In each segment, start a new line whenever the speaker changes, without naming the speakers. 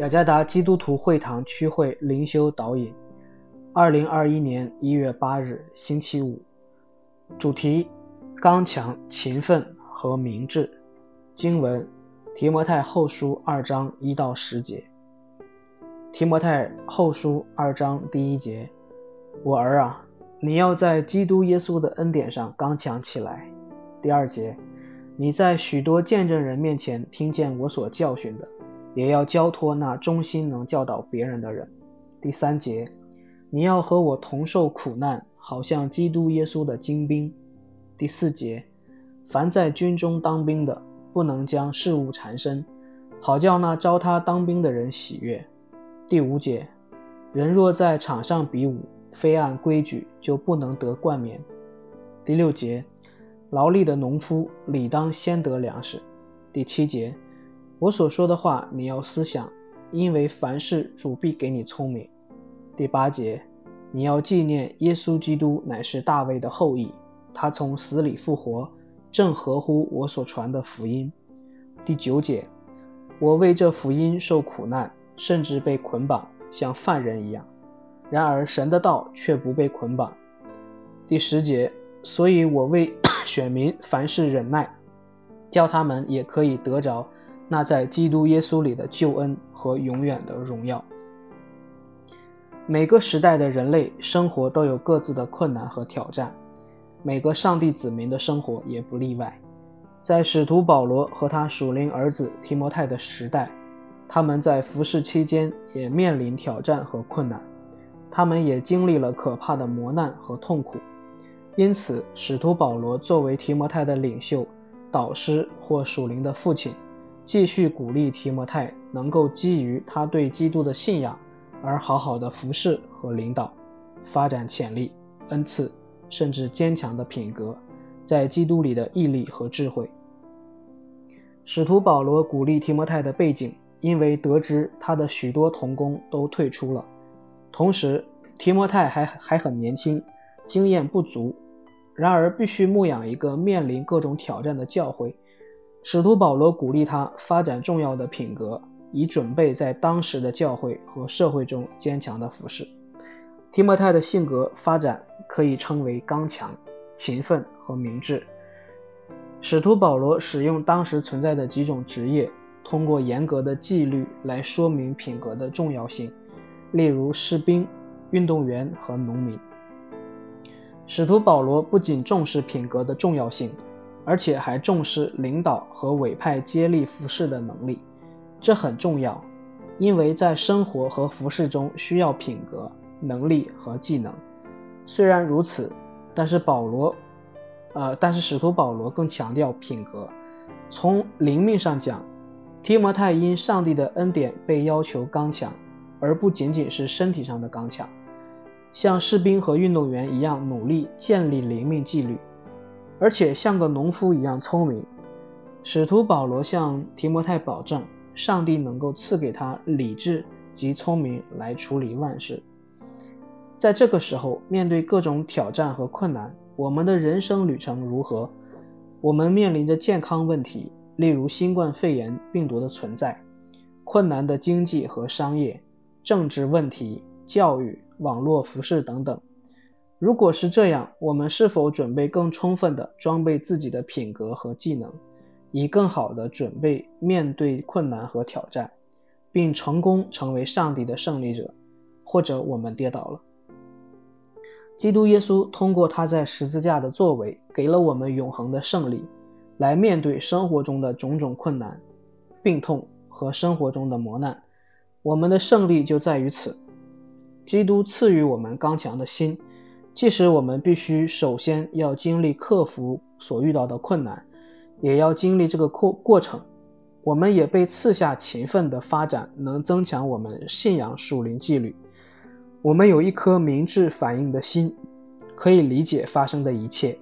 雅加达基督徒会堂区会灵修导引，二零二一年一月八日，星期五，主题：刚强、勤奋和明智。经文：提摩太后书二章一到十节。提摩太后书二章第一节：我儿啊，你要在基督耶稣的恩典上刚强起来。第二节：你在许多见证人面前听见我所教训的。也要交托那忠心能教导别人的人。第三节，你要和我同受苦难，好像基督耶稣的精兵。第四节，凡在军中当兵的，不能将事物缠身，好叫那招他当兵的人喜悦。第五节，人若在场上比武，非按规矩，就不能得冠冕。第六节，劳力的农夫理当先得粮食。第七节。我所说的话，你要思想，因为凡事主必给你聪明。第八节，你要纪念耶稣基督乃是大卫的后裔，他从死里复活，正合乎我所传的福音。第九节，我为这福音受苦难，甚至被捆绑，像犯人一样。然而神的道却不被捆绑。第十节，所以我为 选民凡事忍耐，叫他们也可以得着。那在基督耶稣里的救恩和永远的荣耀。每个时代的人类生活都有各自的困难和挑战，每个上帝子民的生活也不例外。在使徒保罗和他属灵儿子提摩太的时代，他们在服侍期间也面临挑战和困难，他们也经历了可怕的磨难和痛苦。因此，使徒保罗作为提摩太的领袖、导师或属灵的父亲。继续鼓励提摩太能够基于他对基督的信仰而好好的服侍和领导，发展潜力、恩赐，甚至坚强的品格，在基督里的毅力和智慧。使徒保罗鼓励提摩太的背景，因为得知他的许多同工都退出了，同时提摩太还还很年轻，经验不足，然而必须牧养一个面临各种挑战的教会。使徒保罗鼓励他发展重要的品格，以准备在当时的教会和社会中坚强的服饰。提摩太的性格发展可以称为刚强、勤奋和明智。使徒保罗使用当时存在的几种职业，通过严格的纪律来说明品格的重要性，例如士兵、运动员和农民。使徒保罗不仅重视品格的重要性。而且还重视领导和委派接力服饰的能力，这很重要，因为在生活和服饰中需要品格、能力和技能。虽然如此，但是保罗，呃，但是使徒保罗更强调品格。从灵命上讲，提摩太因上帝的恩典被要求刚强，而不仅仅是身体上的刚强，像士兵和运动员一样努力建立灵命纪律。而且像个农夫一样聪明，使徒保罗向提摩太保证，上帝能够赐给他理智及聪明来处理万事。在这个时候，面对各种挑战和困难，我们的人生旅程如何？我们面临着健康问题，例如新冠肺炎病毒的存在，困难的经济和商业、政治问题、教育、网络服饰等等。如果是这样，我们是否准备更充分地装备自己的品格和技能，以更好地准备面对困难和挑战，并成功成为上帝的胜利者？或者我们跌倒了？基督耶稣通过他在十字架的作为，给了我们永恒的胜利，来面对生活中的种种困难、病痛和生活中的磨难。我们的胜利就在于此。基督赐予我们刚强的心。即使我们必须首先要经历克服所遇到的困难，也要经历这个过过程。我们也被赐下勤奋的发展，能增强我们信仰属灵纪律。我们有一颗明智反应的心，可以理解发生的一切。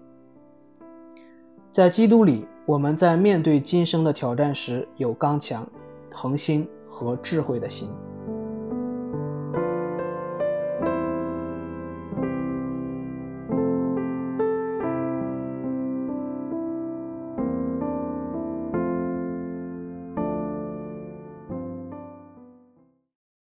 在基督里，我们在面对今生的挑战时，有刚强、恒心和智慧的心。